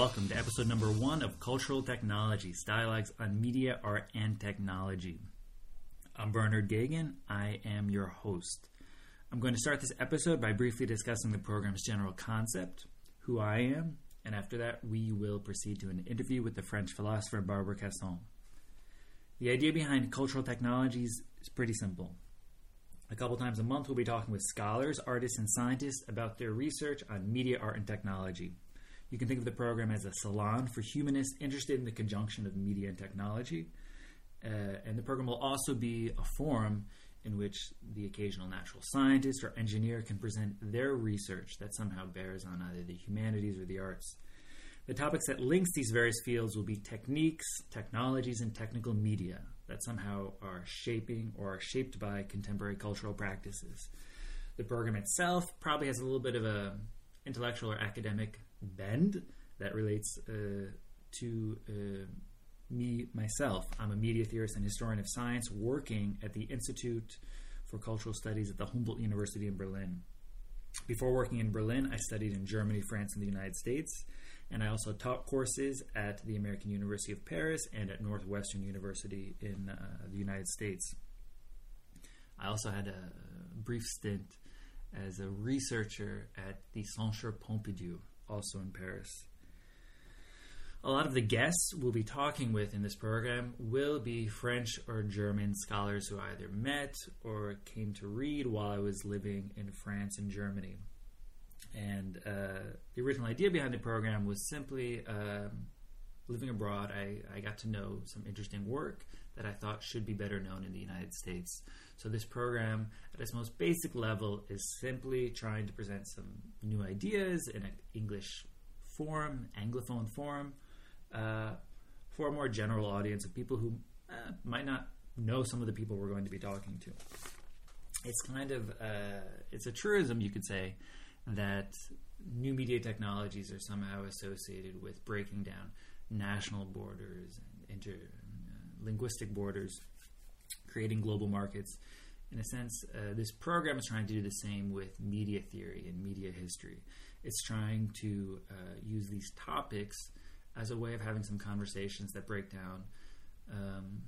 welcome to episode number one of Cultural Technologies Dialogues on Media, Art, and Technology. I'm Bernard Geoghegan. I am your host. I'm going to start this episode by briefly discussing the program's general concept, who I am, and after that, we will proceed to an interview with the French philosopher Barbara Cassin. The idea behind cultural technologies is pretty simple. A couple times a month, we'll be talking with scholars, artists, and scientists about their research on media, art, and technology. You can think of the program as a salon for humanists interested in the conjunction of media and technology. Uh, and the program will also be a forum in which the occasional natural scientist or engineer can present their research that somehow bears on either the humanities or the arts. The topics that links these various fields will be techniques, technologies, and technical media that somehow are shaping or are shaped by contemporary cultural practices. The program itself probably has a little bit of a intellectual or academic bend that relates uh, to uh, me myself. I'm a media theorist and historian of science working at the Institute for Cultural Studies at the Humboldt University in Berlin. Before working in Berlin, I studied in Germany, France, and the United States, and I also taught courses at the American University of Paris and at Northwestern University in uh, the United States. I also had a brief stint as a researcher at the Centre Pompidou, also in Paris. A lot of the guests we'll be talking with in this program will be French or German scholars who I either met or came to read while I was living in France and Germany. And uh, the original idea behind the program was simply um, living abroad, I, I got to know some interesting work that I thought should be better known in the United States. So, this program, at its most basic level, is simply trying to present some new ideas in an English form, Anglophone form, uh, for a more general audience of people who uh, might not know some of the people we're going to be talking to. It's kind of uh, it's a truism, you could say, that new media technologies are somehow associated with breaking down national borders inter uh, linguistic borders, creating global markets. In a sense, uh, this program is trying to do the same with media theory and media history. It's trying to uh, use these topics as a way of having some conversations that break down um,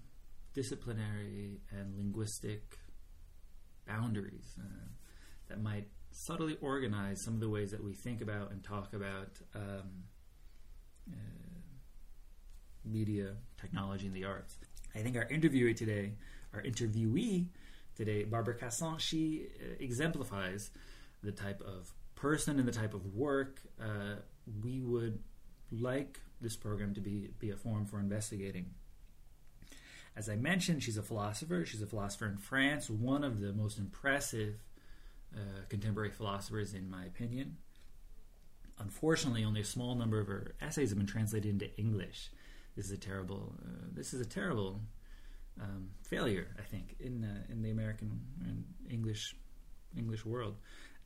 disciplinary and linguistic boundaries uh, that might subtly organize some of the ways that we think about and talk about um, uh, media, technology, and the arts. I think our interviewee today, our interviewee today, Barbara Cassin, she uh, exemplifies the type of person and the type of work uh, we would like this program to be, be a forum for investigating. As I mentioned, she's a philosopher. She's a philosopher in France, one of the most impressive uh, contemporary philosophers, in my opinion. Unfortunately, only a small number of her essays have been translated into English. This is a terrible. Uh, this is a terrible um, failure, I think, in uh, in the American and English English world.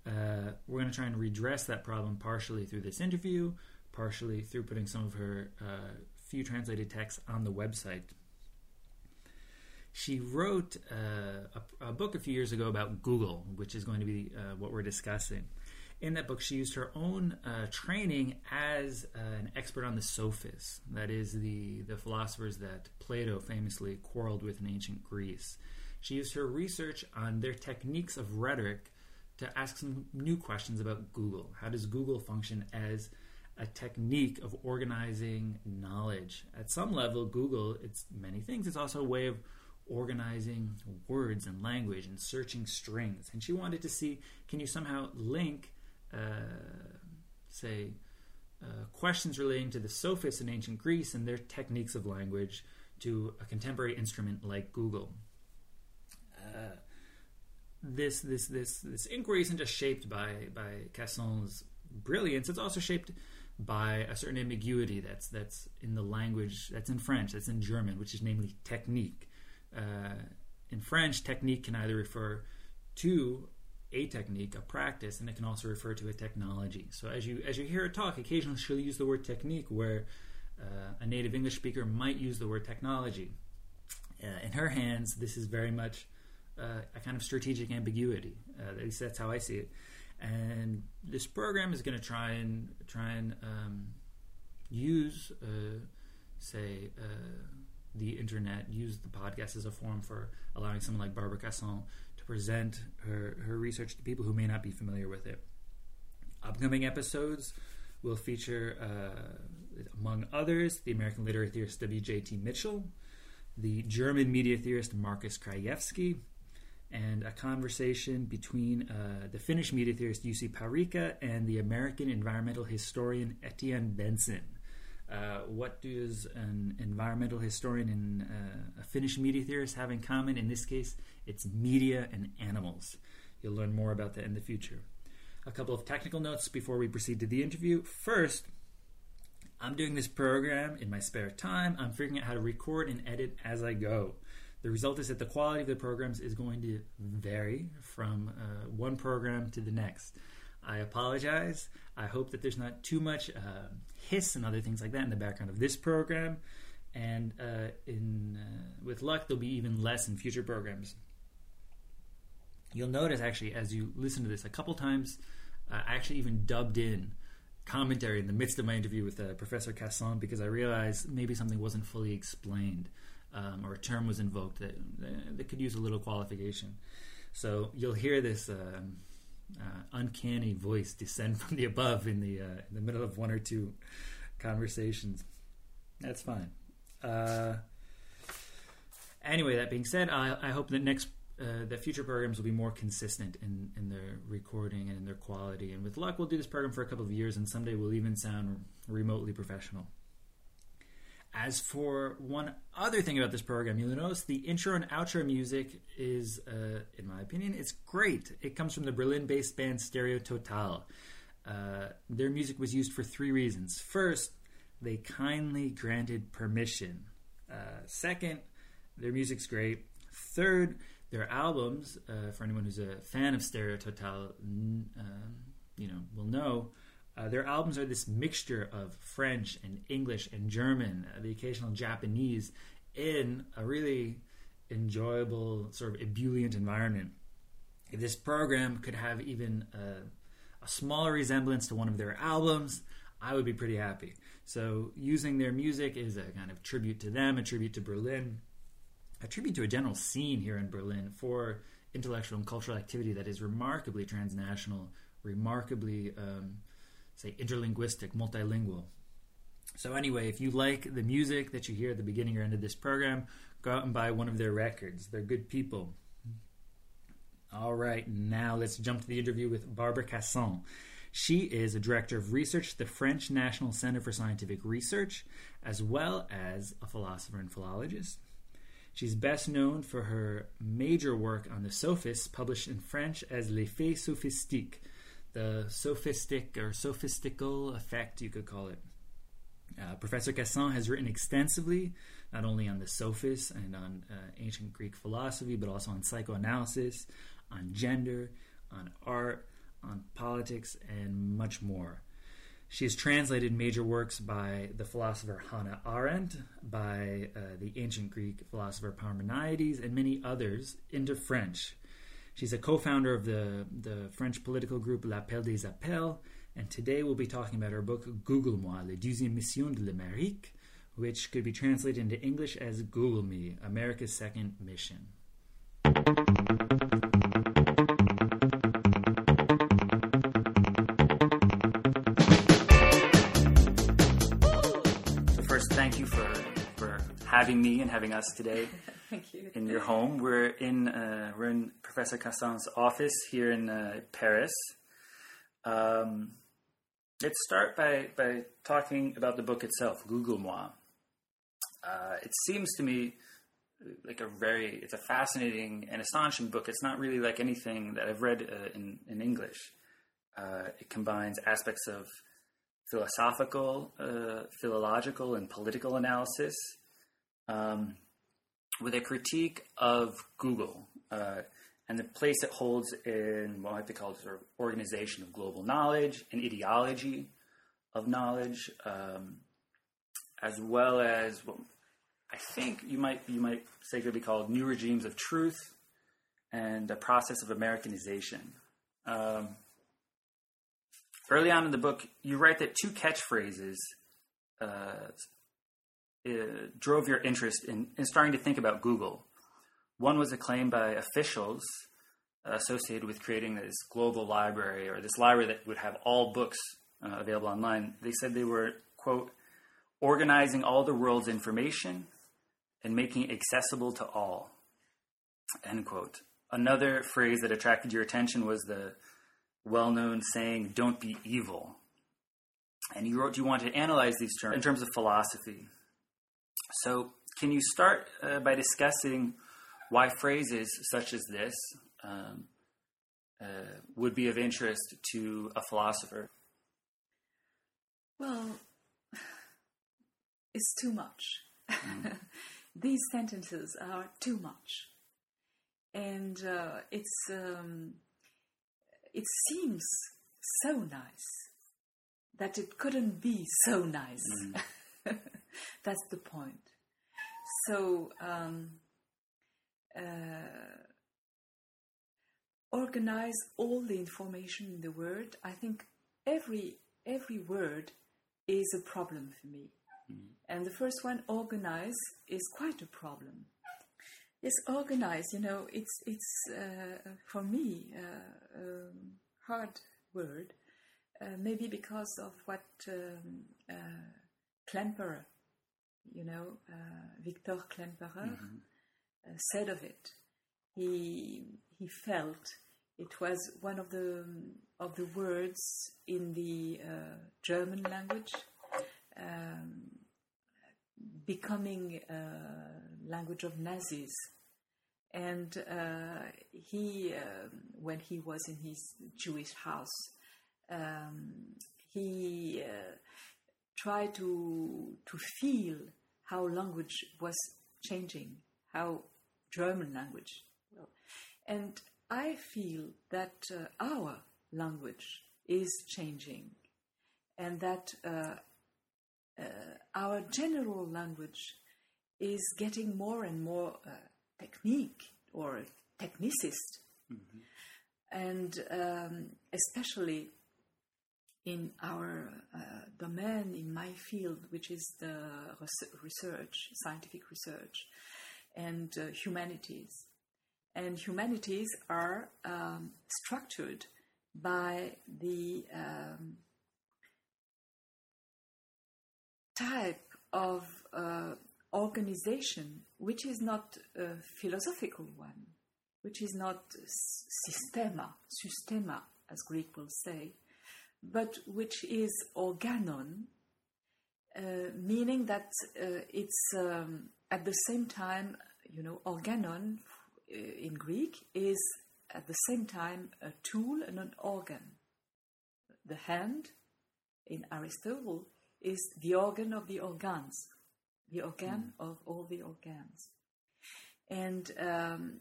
Uh, we're going to try and redress that problem partially through this interview, partially through putting some of her uh, few translated texts on the website. She wrote uh, a, a, book a few years ago about Google, which is going to be uh, what we're discussing. In that book, she used her own uh, training as uh, an expert on the sophists, that is, the, the philosophers that Plato famously quarreled with in ancient Greece. She used her research on their techniques of rhetoric to ask some new questions about Google. How does Google function as a technique of organizing knowledge. At some level, Google, it's many things. It's also a way of organizing words and language and searching strings. And she wanted to see can you somehow link, say, uh, questions relating to the sophists in ancient Greece and their techniques of language to a contemporary instrument like Google. Uh, this this this this inquiry isn't just shaped by by Cassin's brilliance; it's also shaped by a certain ambiguity that's that's in the language that's in French, that's in German, which is namely technique. Uh, in French, technique can either refer to a technique, a practice, and it can also refer to a technology. So as you as you hear her talk, occasionally she'll use the word technique, where uh, a native English speaker might use the word technology. Uh, in her hands, this is very much uh, a kind of strategic ambiguity. Uh, at least that's how I see it. And this program is going to try and try and um, use, uh, say, uh, the internet, use the podcast as a form for allowing someone like Barbara Cassin present her, her research to people who may not be familiar with it. Upcoming episodes will feature, uh, among others, the American literary theorist W.J.T. Mitchell, the German media theorist Markus Krajewski, and a conversation between uh, the Finnish media theorist Jussi Parikka and the American environmental historian Etienne Benson. Uh, what does an environmental historian and uh, a Finnish media theorist have in common? In this case, it's media and animals. You'll learn more about that in the future. A couple of technical notes before we proceed to the interview. First, I'm doing this program in my spare time. I'm figuring out how to record and edit as I go. The result is that the quality of the programs is going to vary from uh, one program to the next. I apologize. I hope that there's not too much uh, hiss and other things like that in the background of this program. And uh, in uh, with luck, there'll be even less in future programs. You'll notice actually as you listen to this a couple times, uh, I actually even dubbed in commentary in the midst of my interview with uh, Professor Cassin because I realized maybe something wasn't fully explained um, or a term was invoked that, that could use a little qualification. So you'll hear this um, uh, uncanny voice descend from the above in the uh, in the middle of one or two conversations. That's fine. Uh, anyway, that being said, I, I hope that next uh, that future programs will be more consistent in, in their recording and in their quality. And with luck, we'll do this program for a couple of years, and someday we'll even sound remotely professional. As for one other thing about this program, you'll notice the intro and outro music is, uh, in my opinion, it's great. It comes from the Berlin-based band Stereo Total. Uh, their music was used for three reasons. First, they kindly granted permission. Uh, second, their music's great. Third, their albums, uh, for anyone who's a fan of Stereo Total, uh, you know, will know uh, their albums are this mixture of French and English and German, uh, the occasional Japanese, in a really enjoyable, sort of ebullient environment. If this program could have even a, a smaller resemblance to one of their albums, I would be pretty happy. So, using their music is a kind of tribute to them, a tribute to Berlin, a tribute to a general scene here in Berlin for intellectual and cultural activity that is remarkably transnational, remarkably um, say interlinguistic, multilingual. So anyway, if you like the music that you hear at the beginning or end of this program, go out and buy one of their records. They're good people. All right, now let's jump to the interview with Barbara Cassin. She is a director of research at the French National Center for Scientific Research, as well as a philosopher and philologist. She's best known for her major work on the sophists, published in French as L'Effet sophistique, the sophistic or sophistical effect, you could call it. Uh, Professor Cassin has written extensively, not only on the sophists and on uh, ancient Greek philosophy, but also on psychoanalysis, on gender, on art, on politics, and much more. She has translated major works by the philosopher Hannah Arendt, by uh, the ancient Greek philosopher Parmenides, and many others into French. She's a co founder of the, the French political group L'Appel des Appels, and today we'll be talking about her book Google Moi, La Deuxième Mission de l'Amérique, which could be translated into English as Google Me, America's Second Mission. Having me and having us today. Thank you. In your home, we're in uh, we're in Professor Cassin's office here in uh, Paris. Um, let's start by by talking about the book itself, Google Moi. Uh, it seems to me like a very it's a fascinating and astonishing book. It's not really like anything that I've read uh, in in English. Uh, it combines aspects of philosophical, uh, philological, and political analysis. Um, with a critique of Google uh, and the place it holds in what might be called sort of organization of global knowledge and ideology of knowledge, um, as well as what I think you might you might say could be called new regimes of truth and a process of Americanization. Um, early on in the book, you write that two catchphrases uh, uh, drove your interest in, in starting to think about Google. One was a claim by officials associated with creating this global library or this library that would have all books uh, available online. They said they were, quote, organizing all the world's information and making it accessible to all, end quote. Another phrase that attracted your attention was the well known saying, don't be evil. And you wrote you want to analyze these terms in terms of philosophy. So, can you start uh, by discussing why phrases such as this um, uh, would be of interest to a philosopher? Well, it's too much. Mm. These sentences are too much. And uh, it's, um, it seems so nice that it couldn't be so nice. Mm. That's the point. So, um, uh, organize all the information in the word. I think every every word is a problem for me. Mm. And the first one, organize, is quite a problem. Yes, organize. You know, it's it's uh, for me uh, a hard word. Uh, maybe because of what um, uh, Klemperer, you know, uh, Victor Klemperer, mm-hmm. Uh, said of it. He he felt it was one of the of the words in the uh, German language um, becoming a uh, language of Nazis. And uh, he, um, when he was in his Jewish house, um, he tried to to feel how language was changing, how German language, and I feel that uh, our language is changing and that uh, uh, our general language is getting more and more uh, technique or technicist. Mm-hmm. And um, especially in our uh, domain, in my field, which is the research, scientific research, and uh, humanities. And humanities are um, structured by the um, type of uh, organization which is not a philosophical one, which is not systema, systema, as Greek will say, but which is organon, uh, meaning that uh, it's um, at the same time, you know, organon uh, in Greek is at the same time a tool and an organ. The hand in Aristotle is the organ of the organs, the organ mm. of all the organs. And um,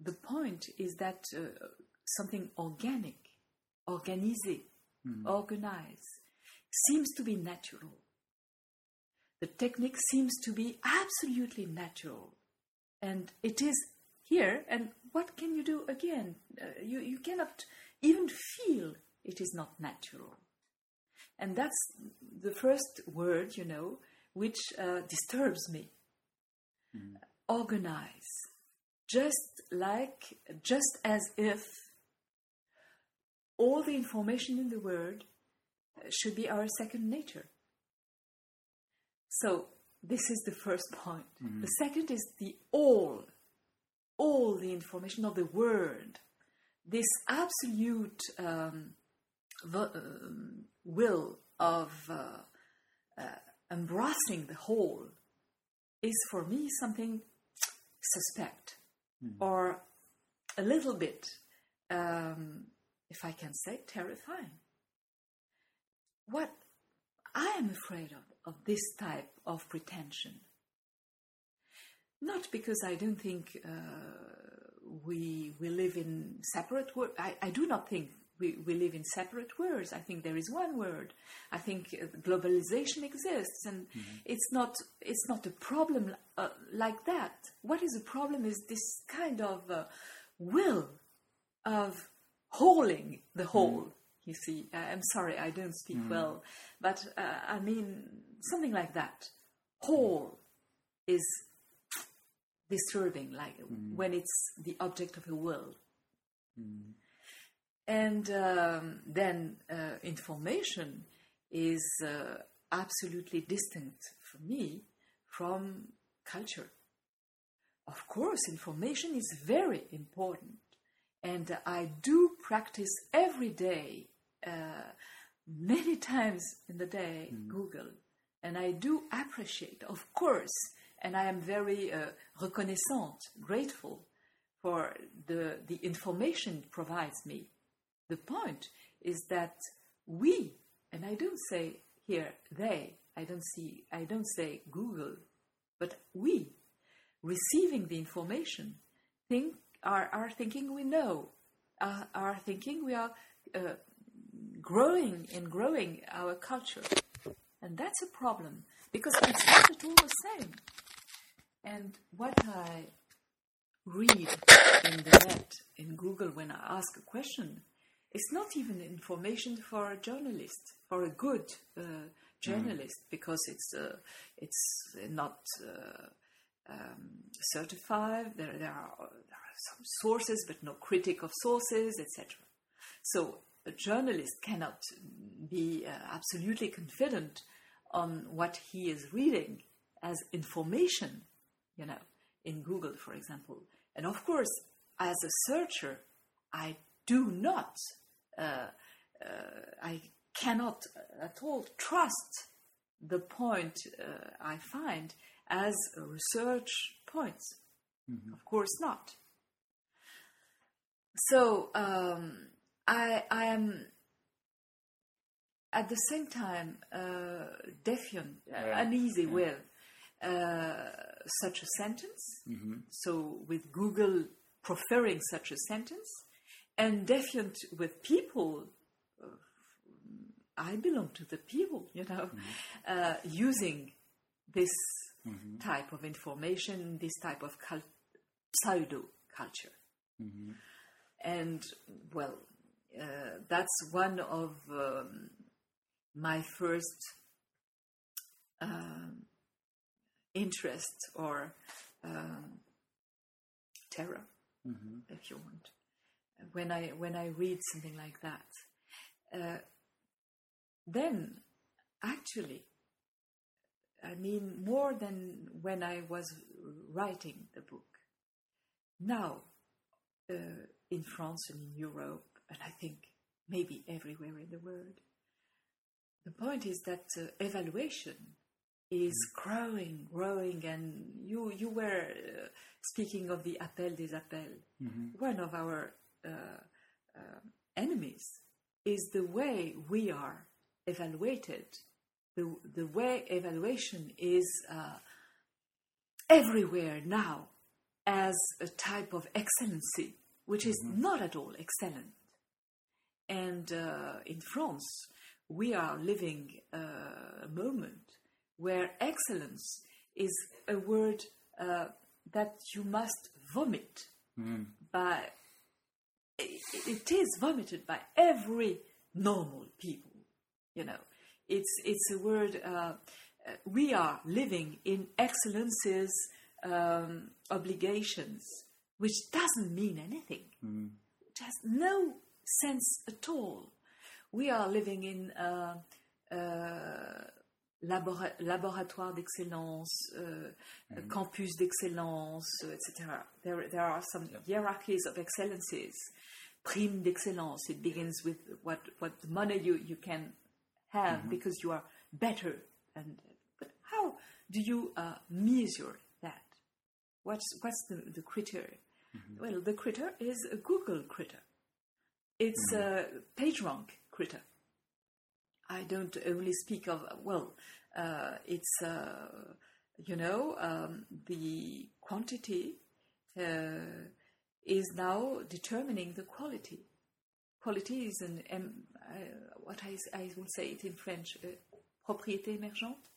the point is that uh, something organic, organisé, mm. organized, seems to be natural. The technique seems to be absolutely natural. And it is here, and what can you do again? Uh, you, you cannot even feel it is not natural. And that's the first word, you know, which uh, disturbs me. Mm. Organize. Just like, just as if all the information in the world should be our second nature. So, this is the first point. Mm-hmm. The second is the all all the information of the world. this absolute um, the, um, will of uh, uh, embracing the whole is for me something suspect mm. or a little bit, um, if I can say, terrifying. What I am afraid of, of this type of pretension not because I don't think uh, we we live in separate worlds. I, I do not think we, we live in separate worlds. I think there is one word. I think uh, globalization exists, and mm-hmm. it's not it's not a problem uh, like that. What is a problem is this kind of uh, will of holding the whole. Mm. You see, I- I'm sorry, I don't speak well, but uh, I mean something like that. Whole is disturbing, like when it's the object of a will. And um, then uh, information is uh, absolutely distinct for me from culture. Of course, information is very important, and I do practice every day, uh, many times in the day, Google, and I do appreciate, of course, and I am very uh, reconnaissant, grateful for the the information it provides me. The point is that we, and I don't say here they, I don't see, I don't say Google, but we, receiving the information, think are, are thinking we know, are, are thinking we are uh, growing and growing our culture, and that's a problem because it's not at all the same. And what I read in the net, in Google, when I ask a question, it's not even information for a journalist, for a good uh, journalist, because it's uh, it's not uh, um, certified. There, there are there are some sources, but no critic of sources, etc. So a journalist cannot be uh, absolutely confident on what he is reading as information, you know, in Google, for example. And of course, as a searcher, I do not, uh, uh, I cannot at all trust the point uh, I find as a research points. Of course not. So um, I, I am at the same time uh, defiant, uh, Yeah. uneasy with uh, such a sentence. So with Google preferring such a sentence, and defiant with people. uh, I belong to the people, you know, uh, using this type of information, this type of cul- pseudo culture. And, well, uh, that's one of um, my first um, interest or um, terror, if you want. When I when I read something like that, uh, then actually, I mean more than when I was writing the book. Now, uh, in France and in Europe, and I think maybe everywhere in the world, the point is that uh, evaluation is growing, growing, and you you were uh, speaking of the appel des appels. One of our uh, uh, enemies is the way we are evaluated, the the way evaluation is uh, everywhere now as a type of excellency, which is not at all excellent. And uh, in France, we are living uh, a moment where excellence is a word uh, that you must vomit by. It, it is vomited by every normal people. You know, it's it's a word. Uh, uh, we are living in excellence's um, obligations, which doesn't mean anything. It has no sense at all. We are living in uh, uh, labora- laboratoire d'excellence, uh, campus d'excellence, etc. There, there are some hierarchies of excellences. Prime d'excellence. It begins with what, what money you, you can have because you are better. And but how do you uh, measure that? What's what's the, the criteria? Well, the critter is a Google critter. It's a PageRank critter. I don't only speak of well, uh, it's uh, you know um, the quantity uh, is now determining the quality. Quality is an uh, what I, I will say it in French, uh, propriété émergente,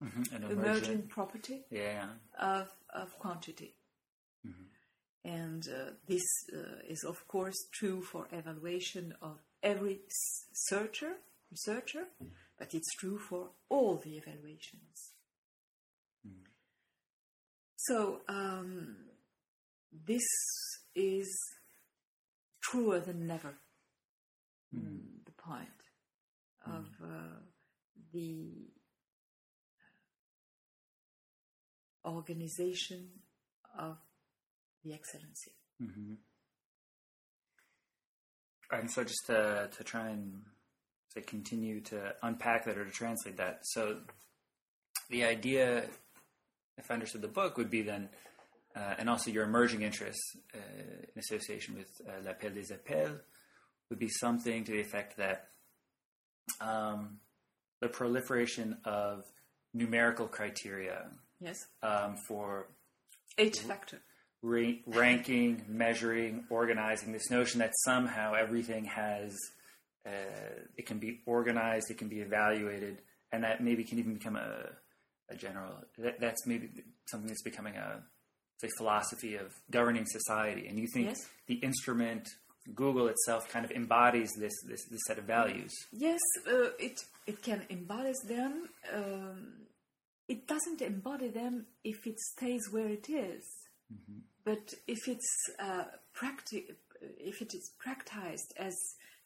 An emergent emergent. property Yeah. of, of quantity. And uh, this uh, is, of course, true for evaluation of every searcher, researcher, but it's true for all the evaluations. So um, this is truer than never. Mm, the point of uh, the organization of the excellency. And so, just to, to try and to continue to unpack that or to translate that, so the idea, if I understood the book, would be then, uh, and also your emerging interests uh, in association with uh, L'Appel des Appels, would be something to the effect that um, the proliferation of numerical criteria Yes, um, for H factor. ra- ranking, measuring, organizing. This notion that somehow everything has, uh, it can be organized, it can be evaluated, and that maybe can even become a, a general. That, that's maybe something that's becoming a, say, philosophy of governing society. And you think Yes. the instrument Google itself kind of embodies this this, this set of values. Yes, uh, it it can embody them. Um, it doesn't embody them if it stays where it is. But if it's uh, practi- if it is practiced as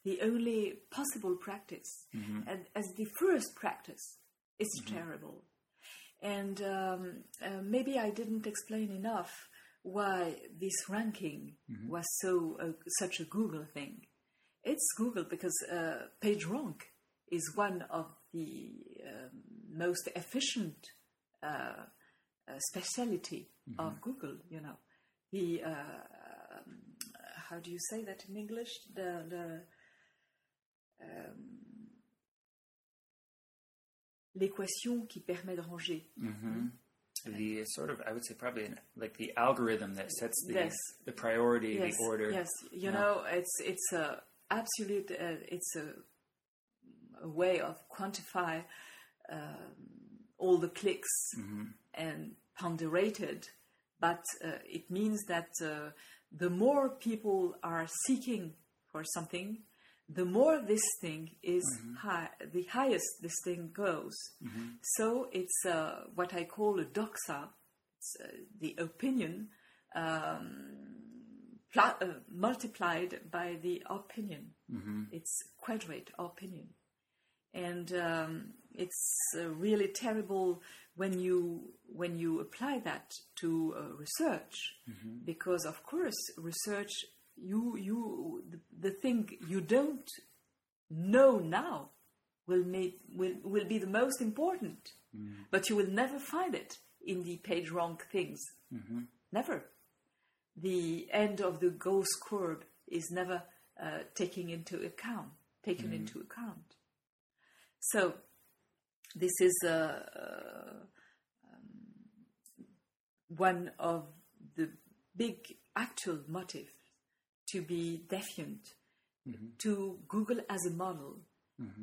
the only possible practice, and as the first practice, it's terrible. And um, uh, maybe I didn't explain enough why this ranking was so uh, such a Google thing. It's Google because uh, PageRank is one of the um, most efficient uh, uh, speciality of Google. You know, the uh, um, how do you say that in English? The the um, l'équation qui permet de ranger. The sort of, I would say, probably an, like the algorithm that sets the Yes. the priority, yes, the order. Yes, you Yeah. know, it's it's a absolute. Uh, it's a, a way of quantify um, all the clicks Mm-hmm. and ponderated, but uh, it means that uh, the more people are seeking for something, the more this thing is Mm-hmm. high, the highest this thing goes. So it's uh, what I call a doxa, it's uh, the opinion um, pla- uh, multiplied by the opinion. It's quadrate opinion. And um, it's uh, really terrible when you when you apply that to uh, research, because of course research you you the, the thing you don't know now will make will, will be the most important, but you will never find it in the page wrong things. Never. The end of the Gauss curve is never uh, taking into account taken into account. So this is uh, uh, um, one of the big actual motives to be defiant to Google as a model.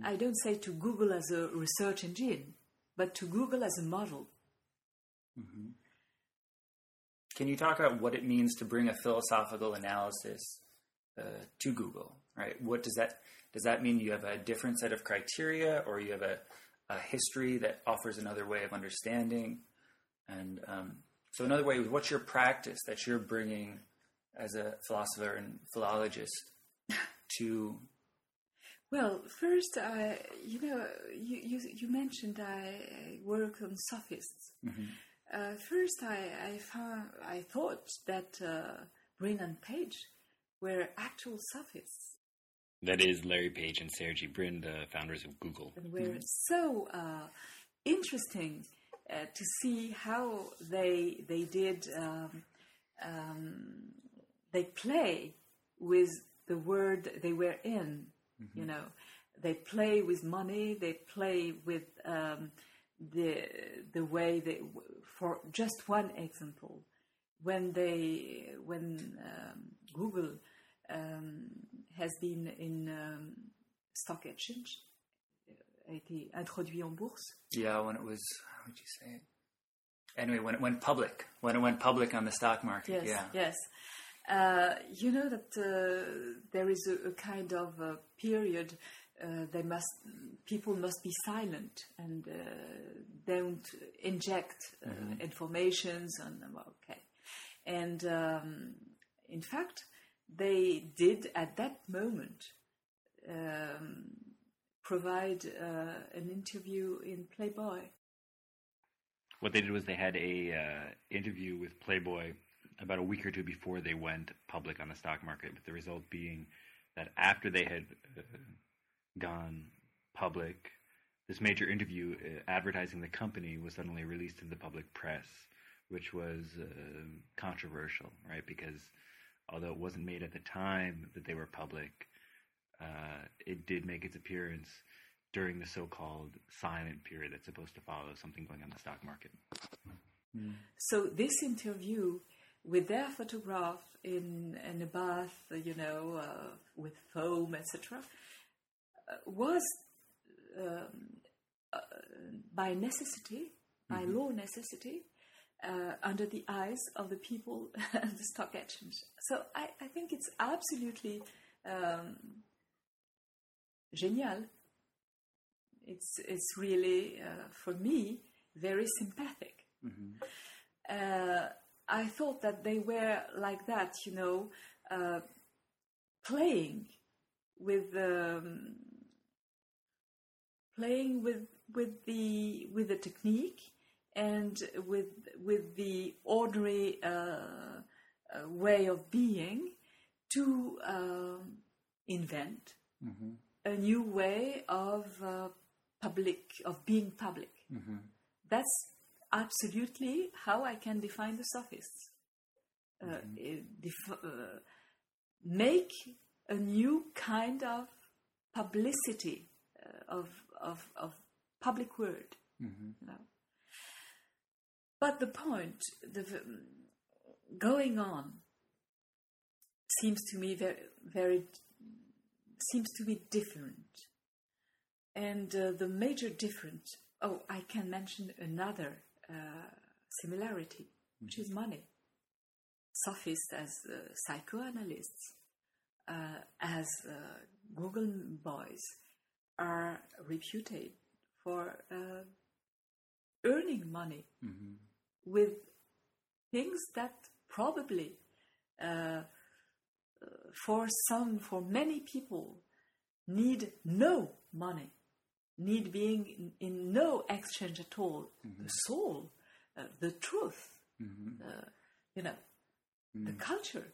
I don't say to Google as a research engine, but to Google as a model. Can you talk about what it means to bring a philosophical analysis uh, to Google? Right? What does that does that mean? You have a different set of criteria, or you have a, a history that offers another way of understanding? And um, so, another way, is what's your practice that you're bringing as a philosopher and philologist to? Well, first, I, you know, you, you, you mentioned I work on sophists. Uh, first, I, I found I thought that uh, Brin and Page were actual sophists That is Larry Page and Sergey Brin, the founders of Google. and were so uh, interesting uh, to see how they they did um, um, they play with the word they were in. You know, they play with money. They play with um, the the way they. For just one example, when they when um, Google um, has been in um, stock exchange, a été introduit en bourse. Yeah, when it was, how would you say it? Anyway, when it went public, when it went public on the stock market, Yes, yeah. yes. Uh, you know that uh, there is a, a kind of a period uh, they must people must be silent and uh, don't inject uh, informations and well, okay. And um, in fact they did at that moment um, provide uh, an interview in Playboy. What they did was they had a uh, interview with Playboy about a week or two before they went public on the stock market, with the result being that after they had uh, gone public, this major interview uh, advertising the company was suddenly released to the public press, which was uh, controversial, right? Because although it wasn't made at the time that they were public, uh, it did make its appearance during the so-called silent period that's supposed to follow something going on the stock market. So this interview with their photograph in in a bath, you know, uh, with foam, etc., uh, was um, uh, by necessity, by law necessity, uh, under the eyes of the people at the stock exchange. So I, I think it's absolutely um, genial. It's it's really uh, for me very sympathetic. Uh, I thought that they were like that, you know, uh, playing with um, playing with with the with the technique and with with the ordinary uh, uh, way of being to um invent a new way of uh, public of being public. That's absolutely how I can define the sophists. Uh, eh, def- uh, make a new kind of publicity uh, of, of, of public word. You know? But the point, the, going on, seems to me very, very seems to be different. And uh, the major difference, oh, I can mention another uh, similarity, which is money. Sophists as uh, psychoanalysts, uh, as uh, Google boys, are reputed for uh, earning money with things that probably uh, for some, for many people, need no money, need being in, in no exchange at all. The soul, uh, the truth, uh, you know, the culture.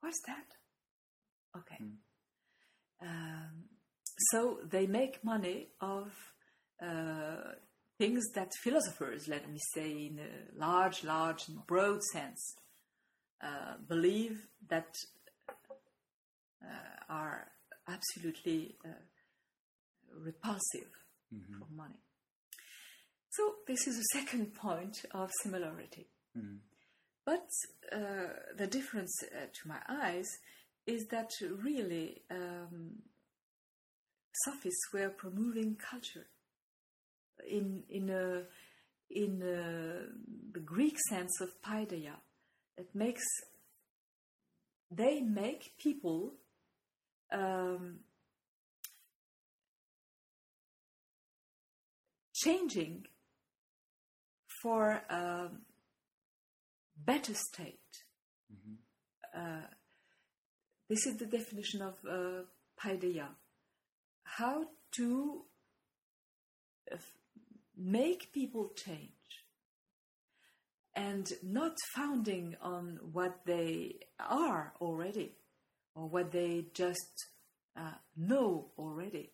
What's that? Okay. Um, so they make money of uh, things that philosophers, let me say, in a large, large, broad sense, uh, believe that uh, are absolutely uh, repulsive for money. So this is a second point of similarity. But uh, the difference, uh, to my eyes, is that really um, sophists were promoting culture in in a in a, the Greek sense of paideia. It makes they make people um, changing for a better state. Uh, this is the definition of uh, paideia. How to uh, make people change and not founding on what they are already or what they just uh, know already,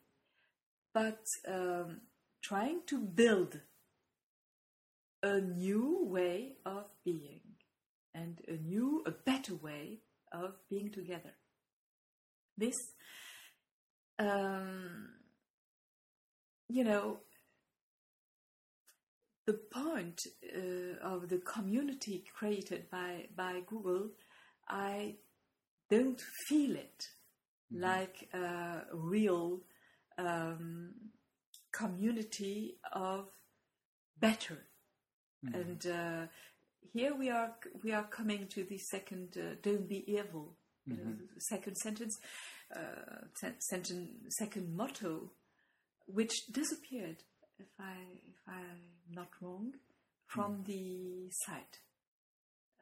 but um, trying to build a new way of being and a new, a better way of being together. This, um, you know, the point uh, of the community created by, by Google, I don't feel it like a real um, community of better. And uh, here we are we are coming to the second uh, don't be evil. You know, second sentence uh, sen- sentence second motto which disappeared if i if i'm not wrong from the site.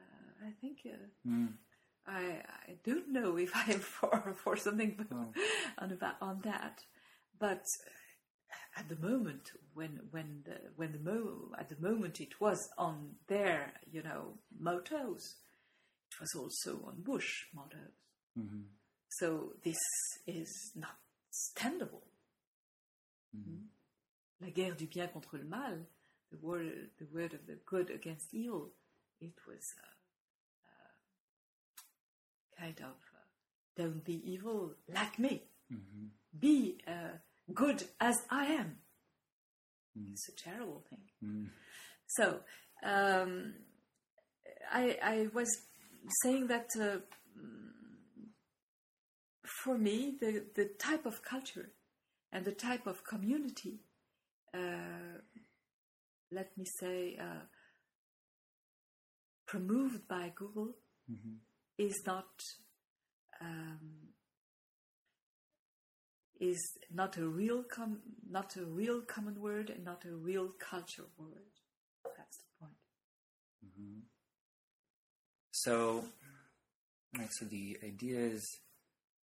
Uh, i think uh, I, I don't know if I'm for for something on about on that, but at the moment when when the when the mo at the moment it was on their you know motos, it was also on Bush motos. So this is not standable. Mm. La guerre du bien contre le mal, the word the word of the good against evil, it was. Uh, kind of uh, don't be evil like me. Be uh, good as I am. It's a terrible thing. So um, I, I was saying that uh, for me, the, the type of culture and the type of community, uh, let me say, uh, promoved by Google is not um, is not a real com- not a real common word and not a real culture word. That's the point. So, right, so the idea is,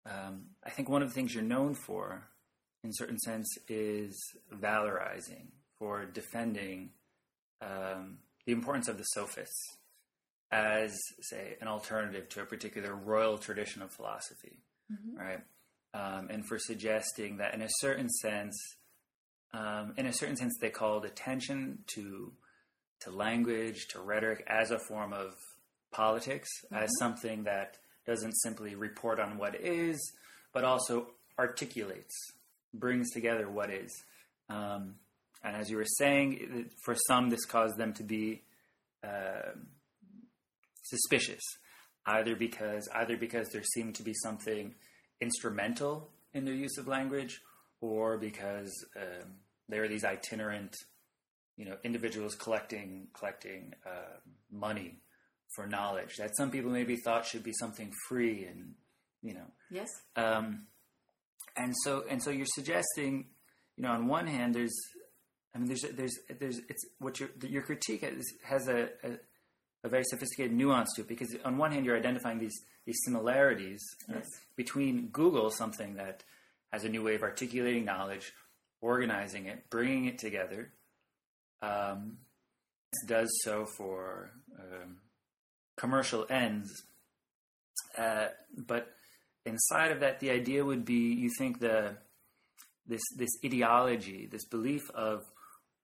um, I think one of the things you're known for, in certain sense, is valorizing, for defending um, the importance of the sophists as, say, an alternative to a particular royal tradition of philosophy, right? Um, and for suggesting that, in a certain sense, um, in a certain sense, they called attention to to language, to rhetoric as a form of politics, as something that doesn't simply report on what is, but also articulates, brings together what is. Um, and as you were saying, for some, this caused them to be um suspicious, either because either because there seemed to be something instrumental in their use of language, or because um, there are these itinerant, you know, individuals collecting collecting uh, money for knowledge that some people maybe thought should be something free and you know Yes. um, and so and so you're suggesting, you know, on one hand, there's, I mean, there's there's there's it's what your your critique has, has a, a a very sophisticated nuance to it because on one hand you're identifying these these similarities uh, Yes. between Google, something that has a new way of articulating knowledge, organizing it, bringing it together, um, does so for um, commercial ends, uh, but inside of that, the idea would be you think the this this ideology, this belief of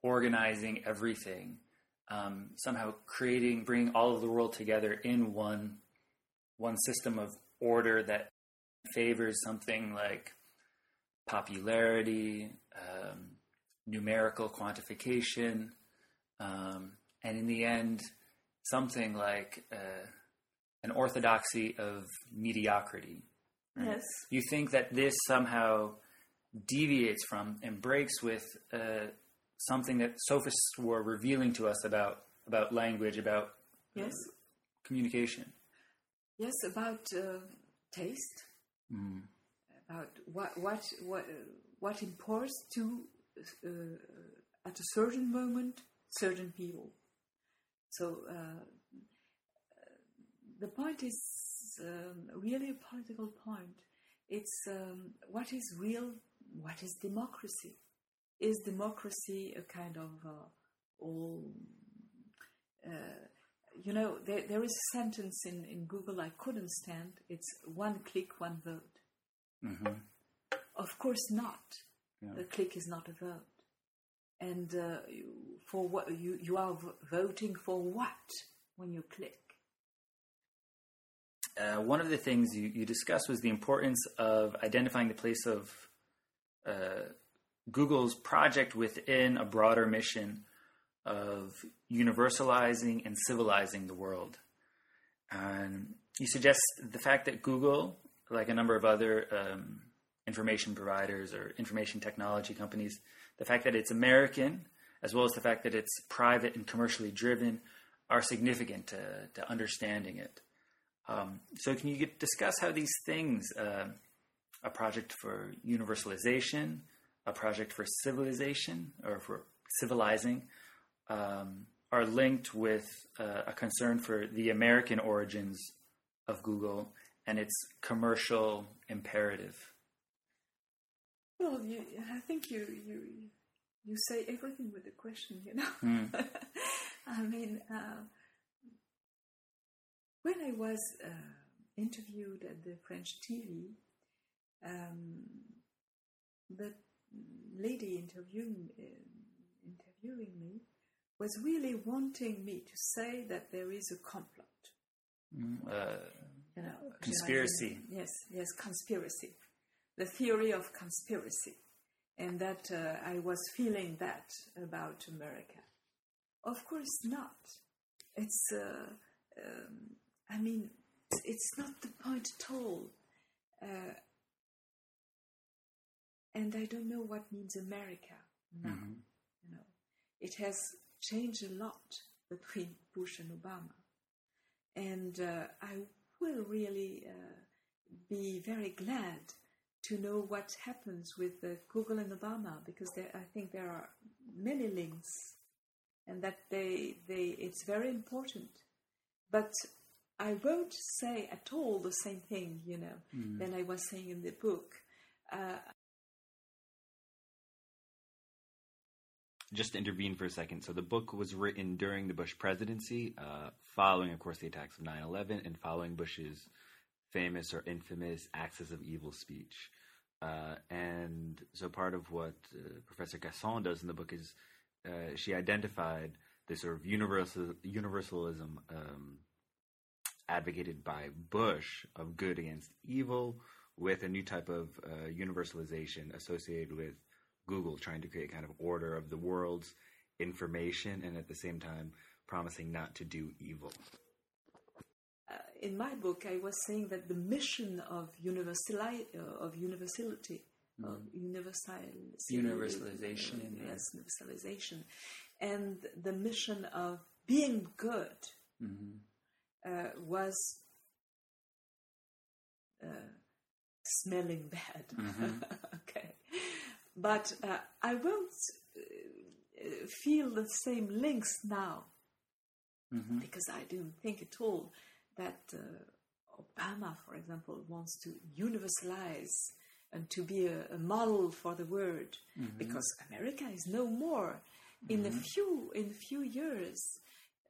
organizing everything, um, somehow creating, bringing all of the world together in one one system of order that favors something like popularity, um, numerical quantification, um, and in the end, something like uh, an orthodoxy of mediocrity. right? Yes. You think that this somehow deviates from and breaks with uh, something that sophists were revealing to us about about language, about Yes. communication. Yes. About uh, taste. About what what what uh, what imports to uh, at a certain moment certain people. So uh, the point is um, really a political point. It's um, what is real, what is democracy? Is democracy a kind of uh, all? You know, there, there is a sentence in, in Google I couldn't stand. It's one click, one vote. Of course not. A click is not a vote. And uh, for what you, you are v- voting for what when you click? Uh, one of the things you, you discussed was the importance of identifying the place of uh, Google's project within a broader mission of universalizing and civilizing the world. And you suggest the fact that Google, like a number of other um, information providers or information technology companies, the fact that it's American, as well as the fact that it's private and commercially driven, are significant to, to understanding it. Um, so, can you get, discuss how these things, uh, a project for universalization, a project for civilization, or for civilizing, um, are linked with uh, a concern for the American origins of Google and its commercial imperative? Well, you, I think you, you you say everything with the question, you know. Mm. I mean, uh, when I was uh, interviewed at the French TV, um, the lady interviewing uh, interviewing me was really wanting me to say that there is a complot. Mm, uh, You know, Conspiracy. Yes, yes, conspiracy. The theory of conspiracy, and that uh, I was feeling that about America. Of course not. It's, uh, um, I mean, it's not the point at all. Uh, and I don't know what means America now. You know, it has changed a lot between Bush and Obama, and uh, I will really uh, be very glad to know what happens with uh, Google and Obama because there, I think there are many links, and that they they it's very important. But I won't say at all the same thing, you know, than I was saying in the book. Uh, just to intervene for a second. So the book was written during the Bush presidency, uh, following, of course, the attacks of 9/11, and following Bush's famous or infamous "axis of evil" speech. Uh, and so part of what uh, Professor Cassin does in the book is uh, she identified this sort of universal universalism um, advocated by Bush of good against evil, with a new type of uh, universalization associated with Google trying to create kind of order of the world's information and at the same time promising not to do evil. uh, in my book, I was saying that the mission of universali- uh, of universality, of universal Universalization, yes, universalization, and the mission of being good uh, was uh, smelling bad. okay, but uh, I won't uh, feel the same links now. Because I don't think at all that uh, Obama, for example, wants to universalize and to be a, a model for the world, because America is no more. In a few in a few years,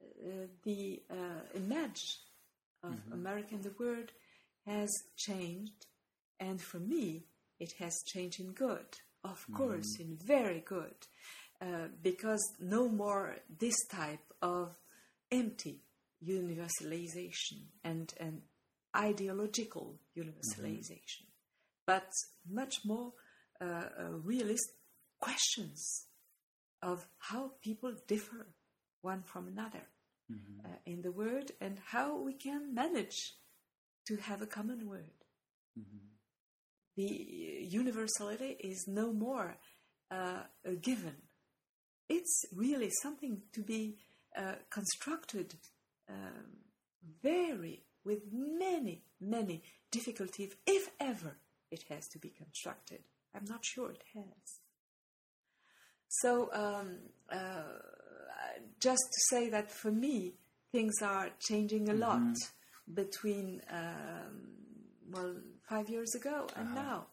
uh, the uh, image of America in the world has changed, and for me, it has changed in good. Of course, in very good, uh, because no more this type of empty universalization and, and ideological universalization, but much more uh, uh, realist questions of how people differ one from another uh, in the world and how we can manage to have a common word. The universality is no more uh, a given. It's really something to be uh, constructed um, very with many, many difficulties, if ever it has to be constructed. I'm not sure it has. So, um, uh, just to say that for me, things are changing a lot between, um, well, five years ago and now.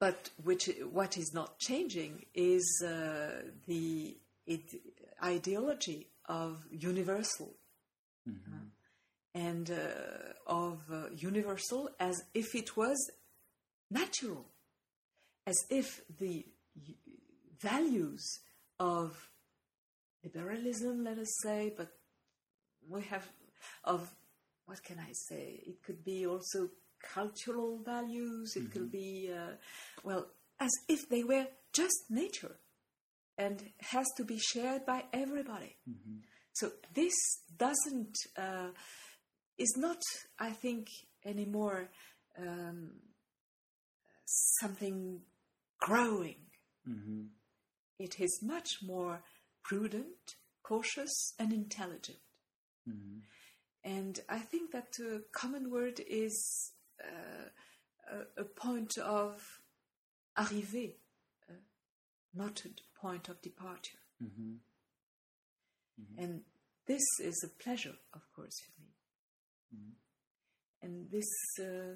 But which, what is not changing is uh, the id- ideology of universal. Uh, and uh, of uh, universal as if it was natural, as if the values of liberalism, let us say, but we have of what can I say? It could be also cultural values. It could be uh, well, as if they were just nature and has to be shared by everybody. So this doesn't uh, is not, I think, anymore um, something growing. It is much more prudent, cautious, and intelligent. Mhm. And I think that uh, common word is uh, a, a point of arrivée, uh, not a point of departure. Mhm. And this is a pleasure, of course, for me. And this uh,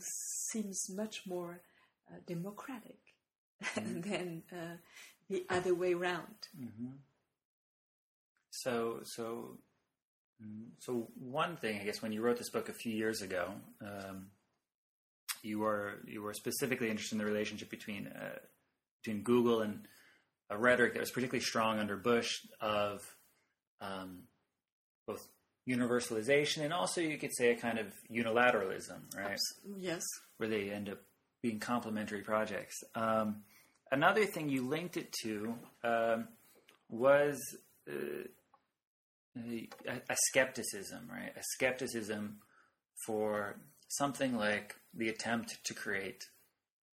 seems much more uh, democratic than uh, the other way round. So, so, mm, so one thing, I guess, when you wrote this book a few years ago, um, you were you were specifically interested in the relationship between uh, between Google and a rhetoric that was particularly strong under Bush of um, both universalization and also you could say a kind of unilateralism, right? Yes. where they end up being complementary projects. Um, another thing you linked it to um, was uh, a, a skepticism, right? A skepticism for something like the attempt to create,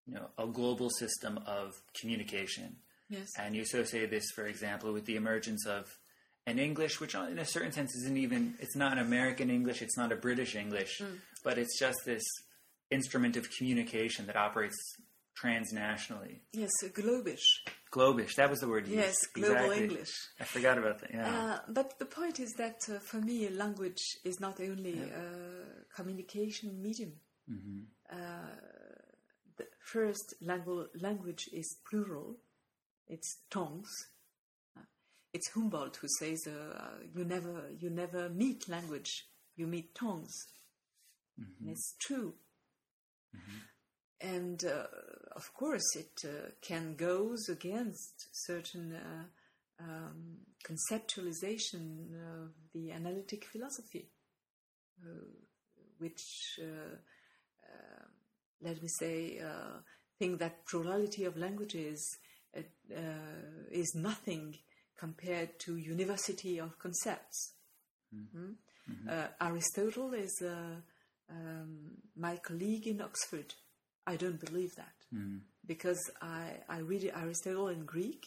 you know, a global system of communication. Yes. And you associate this, for example, with the emergence of an English, which in a certain sense isn't even, it's not an American English, it's not a British English, hmm. but it's just this instrument of communication that operates transnationally. Yes, globish. Globish, that was the word you Yes, used. global Exactly. English. I forgot about that, yeah. Uh, but the point is that uh, for me, language is not only a communication medium. Uh, the first langu- language is plural, it's tongues. Uh, It's Humboldt who says uh, you never you never meet language, you meet tongues. And it's true. And uh, of course, it uh, can goes against certain uh, um, conceptualization of the analytic philosophy, uh, which, uh, uh, let me say, uh, think that plurality of languages is nothing compared to university of concepts. Mm? Uh, Aristotle is uh, um, my colleague in Oxford. I don't believe that because I, I read Aristotle in Greek,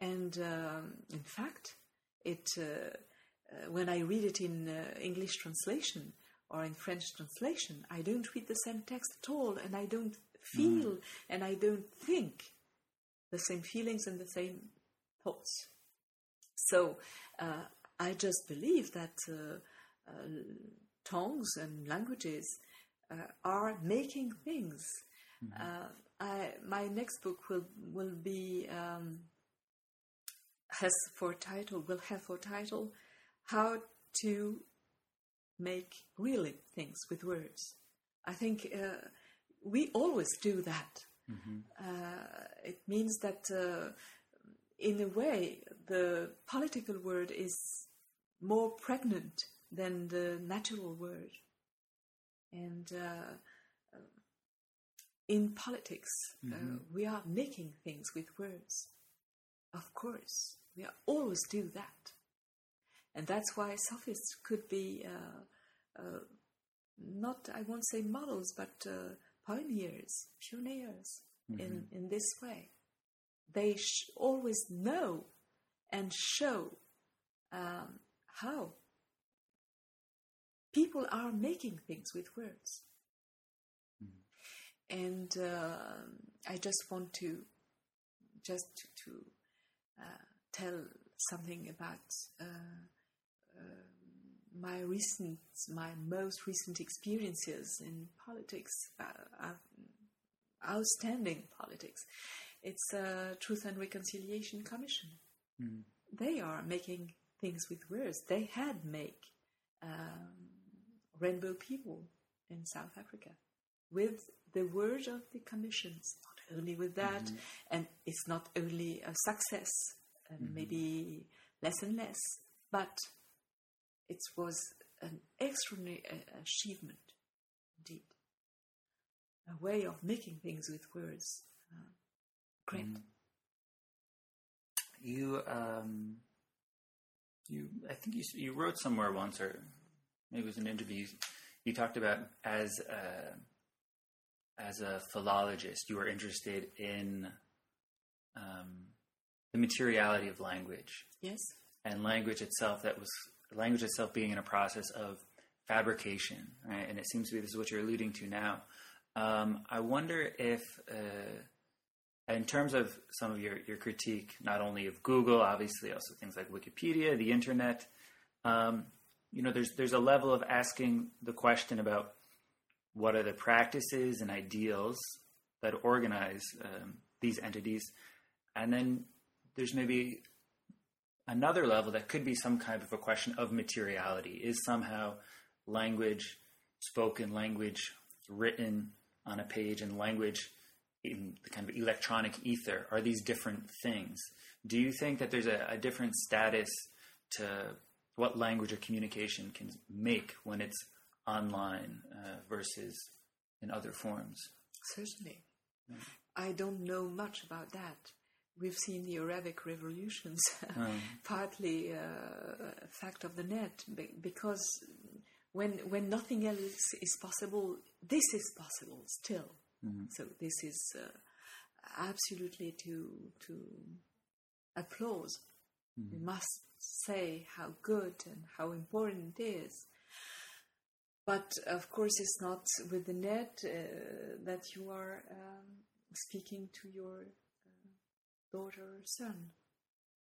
and um, in fact, it uh, uh, when I read it in uh, English translation or in French translation, I don't read the same text at all, and I don't feel and I don't think the same feelings and the same thoughts. So uh, I just believe that uh, uh, tongues and languages uh, are making things. Uh, I, my next book will will be um, has for title will have for title how to make really things with words. I think uh, we always do that. Uh, it means that uh, in a way the political word is more pregnant than the natural word. And uh, in politics, uh, we are making things with words. Of course, we are always do that. And that's why sophists could be uh, uh, not, I won't say models, but uh, pioneers, pioneers in, in this way. They sh- always know and show um, how people are making things with words. And uh, I just want to just to, uh, tell something about uh, uh, my recent, my most recent experiences in politics, uh, outstanding politics. It's a Truth and Reconciliation Commission. They are making things with words. They had make um, rainbow people in South Africa with the word of the commissions. Not only with that, and it's not only a success, and maybe less and less, but it was an extraordinary uh, achievement indeed. A way of making things with words. Uh, great. You, um, you, I think you you wrote somewhere once, or maybe it was an interview. You talked about as a, as a philologist, you were interested in um, the materiality of language, Yes. and language itself that was language itself being in a process of fabrication, right? And it seems to be this is what you're alluding to now. Um, I wonder if, uh, in terms of some of your, your critique, not only of Google, obviously also things like Wikipedia, the internet, um, you know, there's there's a level of asking the question about what are the practices and ideals that organize um, these entities, and then there's maybe another level that could be some kind of a question of materiality. Is somehow language, spoken language, written on a page, and language in the kind of electronic ether, are these different things? Do you think that there's a, a different status to what language or communication can make when it's online uh, versus in other forms? Certainly. I don't know much about that. We've seen the Arabic revolutions, partly uh, a fact of the net, because when when nothing else is possible, this is possible still. Mm-hmm. So this is uh, absolutely to to applause. Mm-hmm. We must say how good and how important it is. But of course, it's not with the net uh, that you are um, speaking to your uh, daughter or son.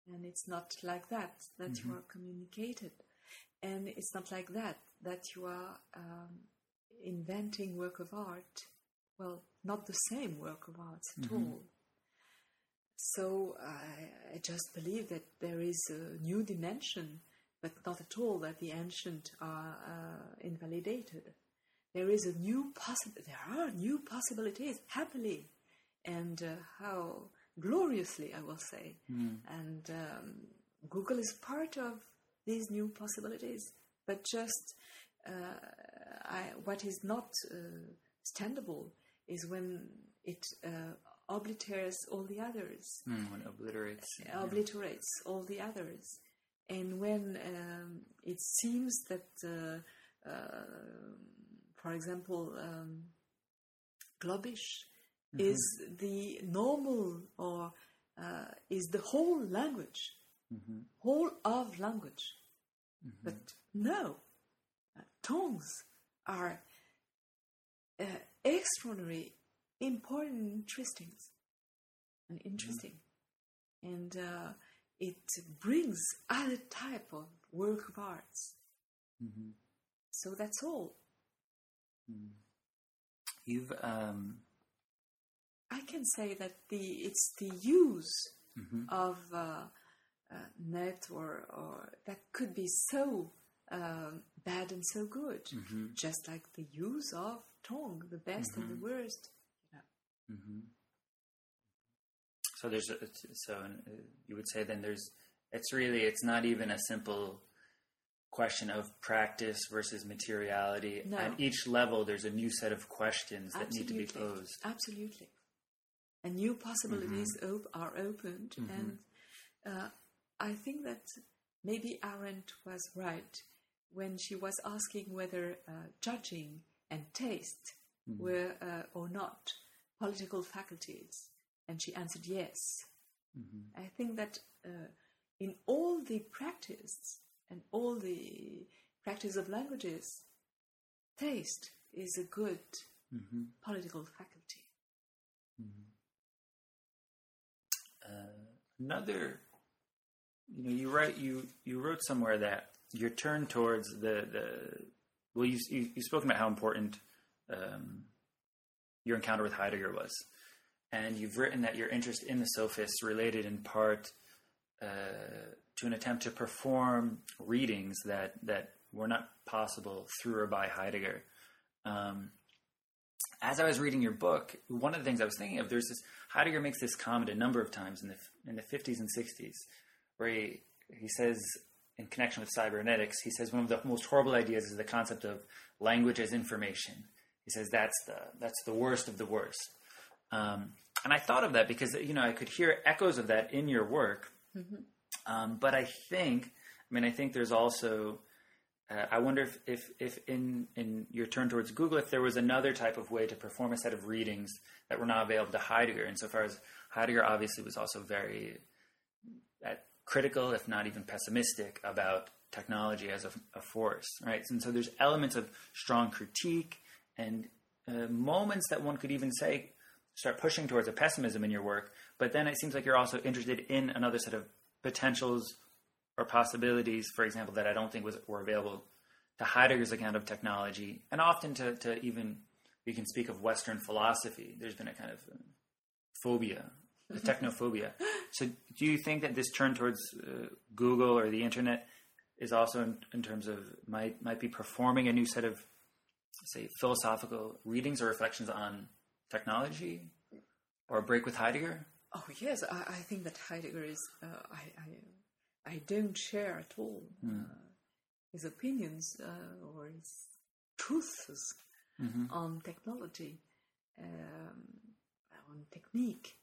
And it's not like that that mm-hmm. you are communicated. And it's not like that that you are um, inventing work of art. Well, not the same work of art at mm-hmm. all. So I, I, just believe that there is a new dimension, but not at all that the ancient are uh, invalidated. There is a new possible. There are new possibilities, happily, and uh, how gloriously, I will say. Mm. And um, Google is part of these new possibilities, but just uh, I, what is not uh, standable is when it uh, obliterates all the others. Mm, when obliterates. Obliterates yeah. all the others. And when um, it seems that, uh, uh, for example, um, Globish mm-hmm. is the normal or uh, is the whole language, mm-hmm. whole of language. Mm-hmm. But no, uh, tongues are uh, extraordinary important interesting and interesting mm-hmm. and uh, it brings other type of work of arts mm-hmm. so that's all mm. you've um... i can say that the it's the use mm-hmm. of uh, uh, net or, or that could be so um, bad and so good mm-hmm. just like the use of tongue the best and the mm-hmm. worst Mm-hmm. So there's a, so uh, you would say then there's it's really it's not even a simple question of practice versus materiality. No. At each level, there's a new set of questions that need to be posed. Absolutely, and new possibilities mm-hmm. op- are opened, mm-hmm. and uh, I think that maybe Arendt was right when she was asking whether uh, judging and taste mm-hmm. were uh, or not political faculties? And she answered yes. Mm-hmm. I think that uh, in all the practice and all the practice of languages, taste is a good mm-hmm. political faculty. Mm-hmm. Uh, another, you know, you write you you wrote somewhere that your turn towards the the well, you you you've spoken about how important um, your encounter with Heidegger was. And you've written that your interest in the sophists related in part uh, to an attempt to perform readings that, that were not possible through or by Heidegger. Um, as I was reading your book, one of the things I was thinking of, there's this Heidegger makes this comment a number of times in the in the 50s and 60s, where he he says in connection with cybernetics, he says one of the most horrible ideas is the concept of language as information. He says that's the that's the worst of the worst. Um, and I thought of that because you know I could hear echoes of that in your work. Mm-hmm. Um, but I think, I mean, I think there's also. Uh, I wonder if, if, if in, in your turn towards Google, if there was another type of way to perform a set of readings that were not available to Heidegger. And so far as Heidegger obviously was also very, at critical, if not even pessimistic, about technology as a, a force, right? And so there's elements of strong critique and uh, moments that one could even say start pushing towards a pessimism in your work. But then it seems like you're also interested in another set of potentials or possibilities, for example, that I don't think was were available to Heidegger's account of technology, and often to, to even we can speak of Western philosophy. There's been a kind of phobia, a technophobia. so, do you think that this turn towards uh, Google or the internet is also in, in, terms of might might be performing a new set of say philosophical readings or reflections on technology or a break with Heidegger? Oh yes, I, I think that Heidegger is. Uh, I, I, I don't share at all mm. uh, his opinions uh, or his truths mm-hmm. on technology, um, on technique.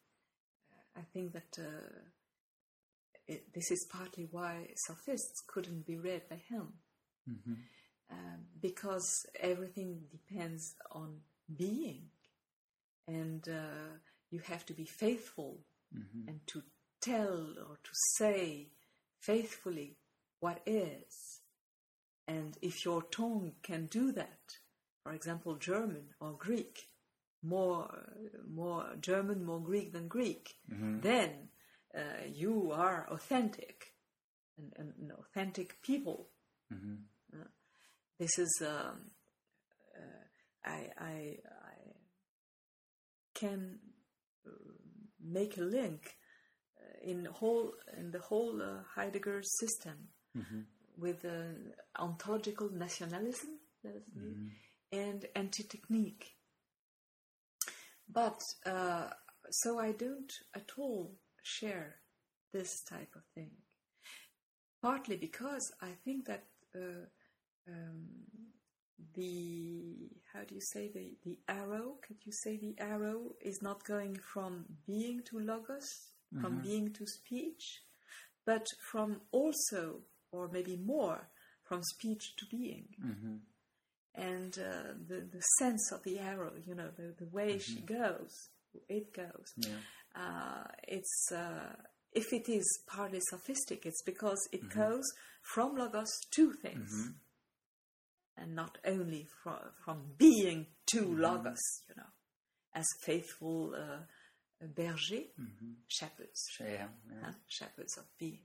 I think that uh, it, this is partly why sophists couldn't be read by him. Mm-hmm. Um, because everything depends on being, and uh, you have to be faithful mm-hmm. and to tell or to say faithfully what is. And if your tongue can do that, for example, German or Greek, more more German, more Greek than Greek, mm-hmm. then uh, you are authentic, an, an authentic people. Mm-hmm. Uh, this is um, uh, I, I, I can uh, make a link uh, in whole in the whole uh, Heidegger system mm-hmm. with ontological nationalism. Mm-hmm and anti-technique. But uh, so I don't at all share this type of thing. Partly because I think that uh, um, the how do you say the the arrow? Could you say the arrow is not going from being to logos, mm-hmm. from being to speech, but from also or maybe more from speech to being. Mm-hmm and uh, the the sense of the arrow, you know, the the way mm-hmm. she goes, it goes. Yeah. Uh, it's uh, if it is partly sophistic, it's because it mm-hmm. goes from logos to things, mm-hmm. And not only from from being to mm-hmm. logos, you know, as faithful uh, berger, mm-hmm. shepherds, yeah, yeah. shepherds of being.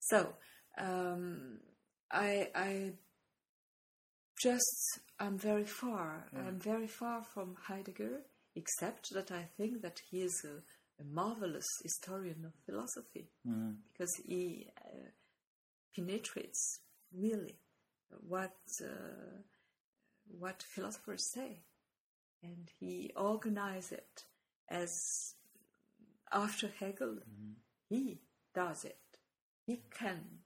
So. Um, I, I just I'm very far. Mm. I'm very far from Heidegger, except that I think that he is a, a marvelous historian of philosophy mm. because he uh, penetrates really what uh, what philosophers say, and he organizes it as after Hegel. Mm. He does it. He can.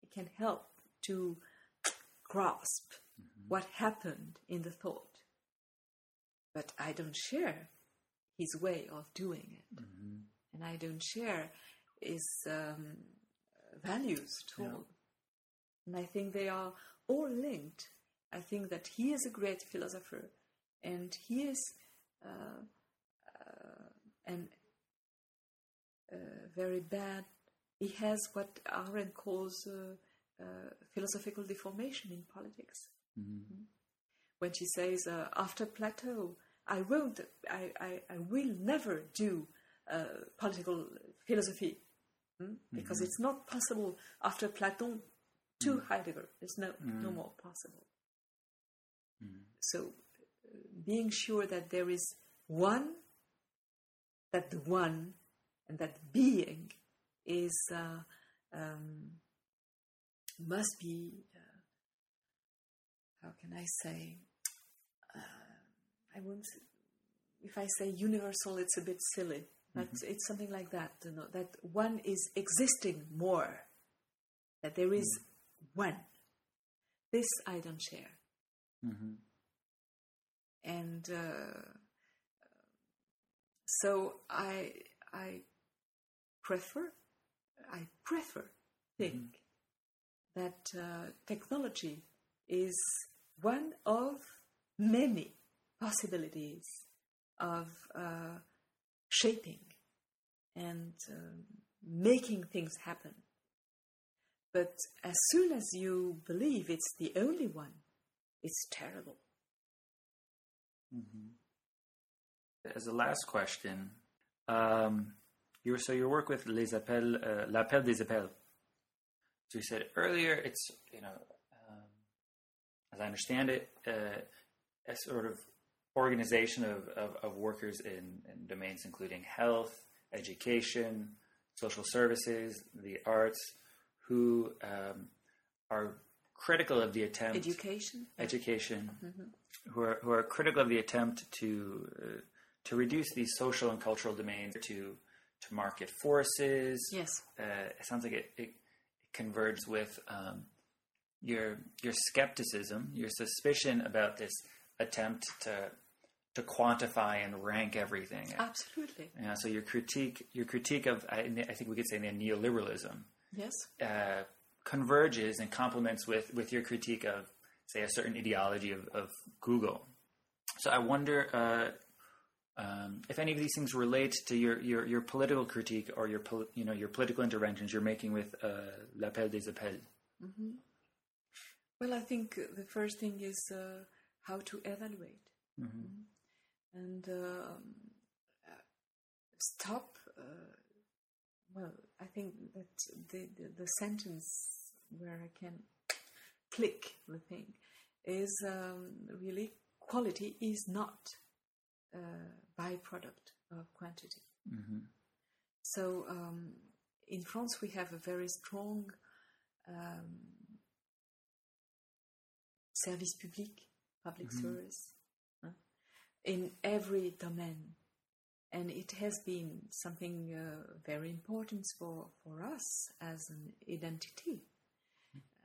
He can help to grasp mm-hmm. what happened in the thought. But I don't share his way of doing it. Mm-hmm. And I don't share his um, values at all. Yeah. And I think they are all linked. I think that he is a great philosopher and he is uh, uh, an, uh, very bad. He has what Arendt calls uh, uh, philosophical deformation in politics. Mm-hmm. When she says, uh, after Plato, I won't, I, I, I will never do uh, political philosophy hmm? because mm-hmm. it's not possible after Plato to mm-hmm. Heidegger. It's no, no more possible. So, being sure that there is one, that the one, and that being is uh, um, must be, uh, how can I say, uh, I won't, if I say universal, it's a bit silly, but mm-hmm. it's something like that, you know, that one is existing more, that there is one. This I don't share. Mm-hmm. And uh, so I, I prefer, I prefer think mm-hmm that uh, technology is one of many possibilities of uh, shaping and um, making things happen. But as soon as you believe it's the only one, it's terrible. As a last question, um, so your work with les appels, uh, l'appel des appels. So you said earlier, it's you know, um, as I understand it, uh, a sort of organization of, of, of workers in, in domains including health, education, social services, the arts, who um, are critical of the attempt Education? education who are who are critical of the attempt to uh, to reduce these social and cultural domains to to market forces. Yes. Uh, it sounds like it, it, it converges with um, your your skepticism, your suspicion about this attempt to to quantify and rank everything. Absolutely. Yeah, so your critique your critique of I, I think we could say neoliberalism Yes. uh, converges and complements with, with your critique of, say, a certain ideology of, of Google. So I wonder uh, um, if any of these things relate to your, your, your political critique or your pol- you know your political interventions you're making with uh, l'appel des appels. Well, I think the first thing is uh, how to evaluate Mhm. and um, uh, stop. Well, I think that the, the the sentence where I can click the thing is um, really quality is not a byproduct of quantity. So um, in France, we have a very strong um, service public, public service, huh, in every domain. And it has been something uh, very important for, for us as an identity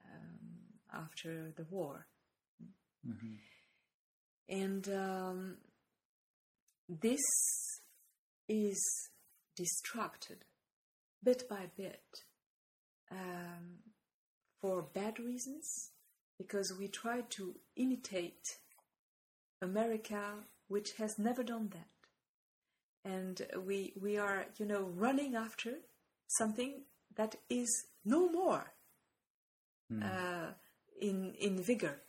um, after the war. And um, this is distracted bit by bit um, for bad reasons because we try to imitate America, which has never done that. And we, we are, you know, running after something that is no more uh, in, in vigor.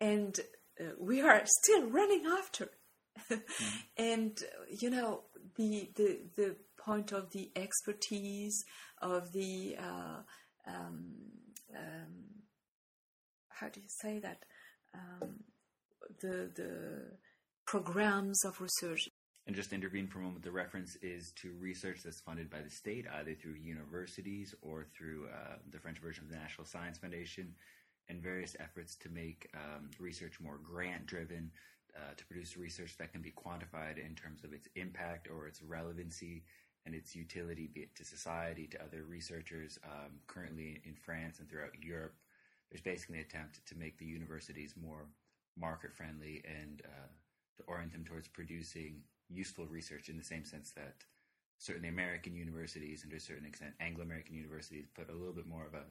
And uh, we are still running after. and you know the, the the point of the expertise of the uh, um, um, how do you say that um, the the programs of research And just intervene for a moment, the reference is to research that's funded by the state, either through universities or through uh, the French version of the National Science Foundation, and various efforts to make um, research more grant driven, uh, to produce research that can be quantified in terms of its impact or its relevancy and its utility, be it to society, to other researchers. Um, currently in France and throughout Europe, there's basically an attempt to make the universities more market friendly and uh, to orient them towards producing useful research in the same sense that certainly American universities and to a certain extent Anglo American universities put a little bit more of a,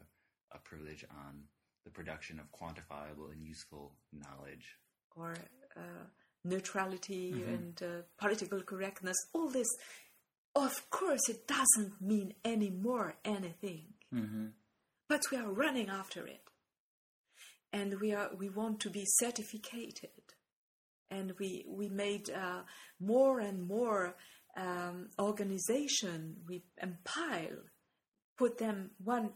a privilege on the production of quantifiable and useful knowledge. or uh, neutrality and uh, political correctness, all this, of course, it doesn't mean anymore anything. But we are running after it, and we are we want to be certificated, and we we made uh, more and more um, organization. We empile, put them one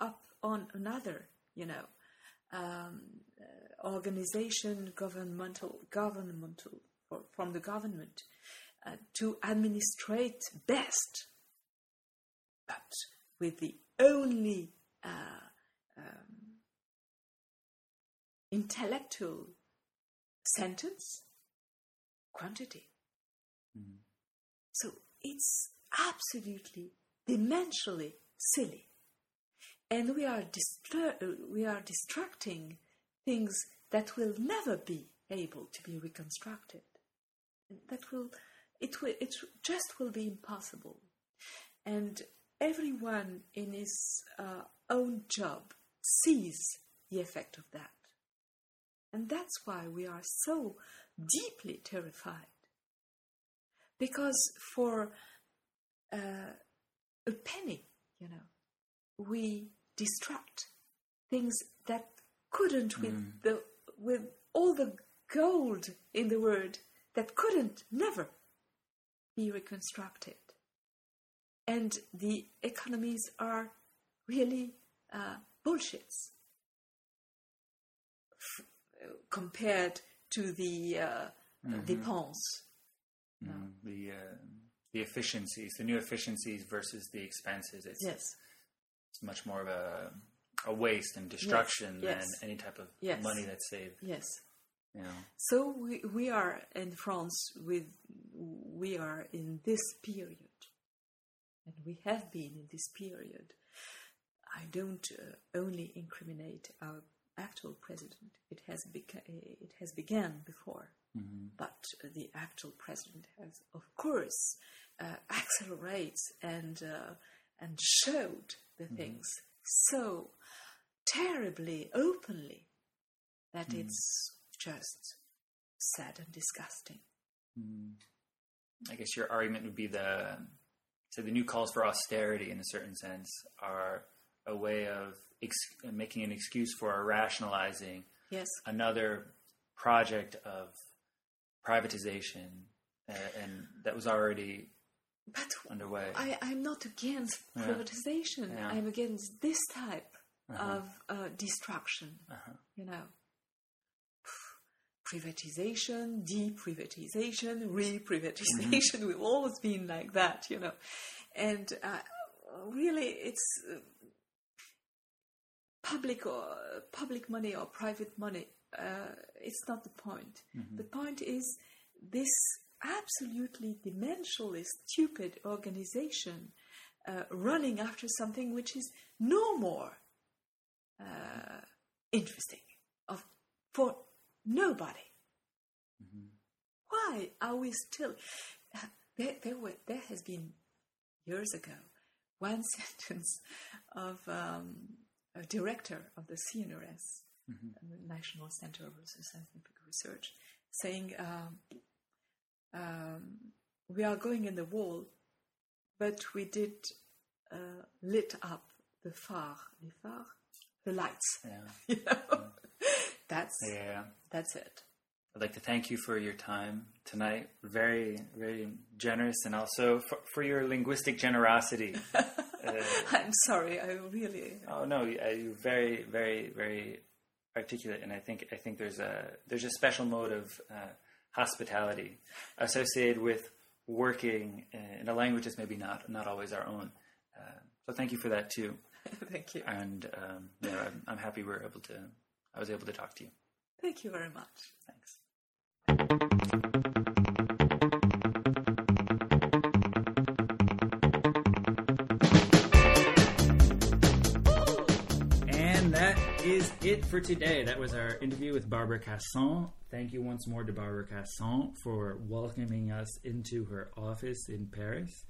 up on another. You know, um, uh, organization, governmental, governmental or from the government uh, to administrate best, but with the only uh, um, intellectual sentence? Quantity. So it's absolutely dimensionally silly. And we are distra- we are distracting things that will never be able to be reconstructed. That will it will it just will be impossible, and everyone in his uh, own job sees the effect of that, and that's why we are so deeply terrified. Because for uh, a penny, you know. We destruct things that couldn't with the with all the gold in the world that couldn't never be reconstructed. And the economies are really uh, bullshits compared to the uh, dépense. Mm, the uh, the efficiencies, the new efficiencies versus the expenses. It's, Yes, it's much more of a a waste and destruction yes. than any type of Yes. money that's saved. yes. You know. So we, we are in France with we are in this period, and we have been in this period. I don't uh, only incriminate our actual president; it has beca- it has began before, but the actual president has, of course, uh, accelerates and uh, and showed the things so terribly openly that it's just sad and disgusting. I guess your argument would be the so the new calls for austerity, in a certain sense, are a way of ex- making an excuse for rationalizing Yes, another project of privatization, uh, and that was already but underway. I, I'm not against Yeah. privatization. Yeah. I'm against this type Uh-huh. of uh, destruction. Uh-huh. You know, privatization, deprivatization, re-privatization. We've always been like that, you know, and uh, really, it's uh, public or public money or private money. Uh, it's not the point. The point is this absolutely dementially stupid organization uh, running after something which is no more uh, interesting of for nobody. Why are we still? There, there, were, there has been years ago one sentence of um, director of the CNRS, the National Center for Scientific Research, saying, um, um, "We are going in the wall, but we did uh, lit up the phare, the phare, the lights. Yeah. You know, that's Yeah. that's it." I'd like to thank you for your time tonight. Very, very generous, and also for, for your linguistic generosity. uh, I'm sorry, I really. oh no, uh, you're very, very, very articulate, and I think I think there's a there's a special mode of uh, hospitality associated with working in a language that's maybe not not always our own. Uh, so thank you for that too, Thank you. and um, yeah, I'm, I'm happy we are able to. I was able to talk to you. Thank you very much. Thanks. It for today. That was our interview with Barbara Cassin. Thank you once more to Barbara Cassin for welcoming us into her office in Paris.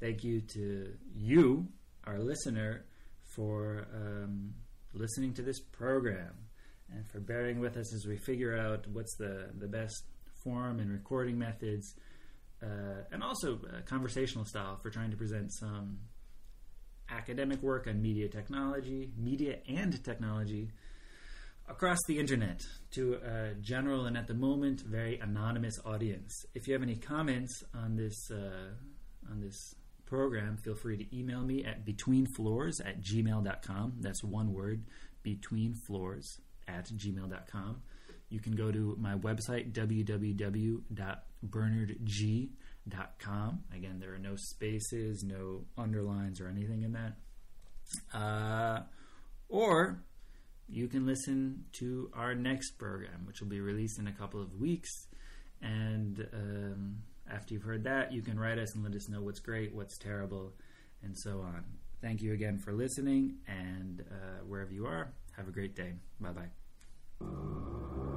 Thank you to you, our listener, for um, listening to this program and for bearing with us as we figure out what's the, the best form and recording methods, uh, and also uh, conversational style for trying to present some academic work on media technology, media and technology across the internet to a general and at the moment very anonymous audience. If you have any comments on this uh, on this program, feel free to email me at betweenfloors at gmail.com. That's one word, betweenfloors at gmail.com. You can go to my website, www.bernardg.com. Again, there are no spaces, no underlines, or anything in that. Uh, or you can listen to our next program, which will be released in a couple of weeks. And um, after you've heard that, you can write us and let us know what's great, what's terrible, and so on. Thank you again for listening, and uh, wherever you are, have a great day. Bye bye.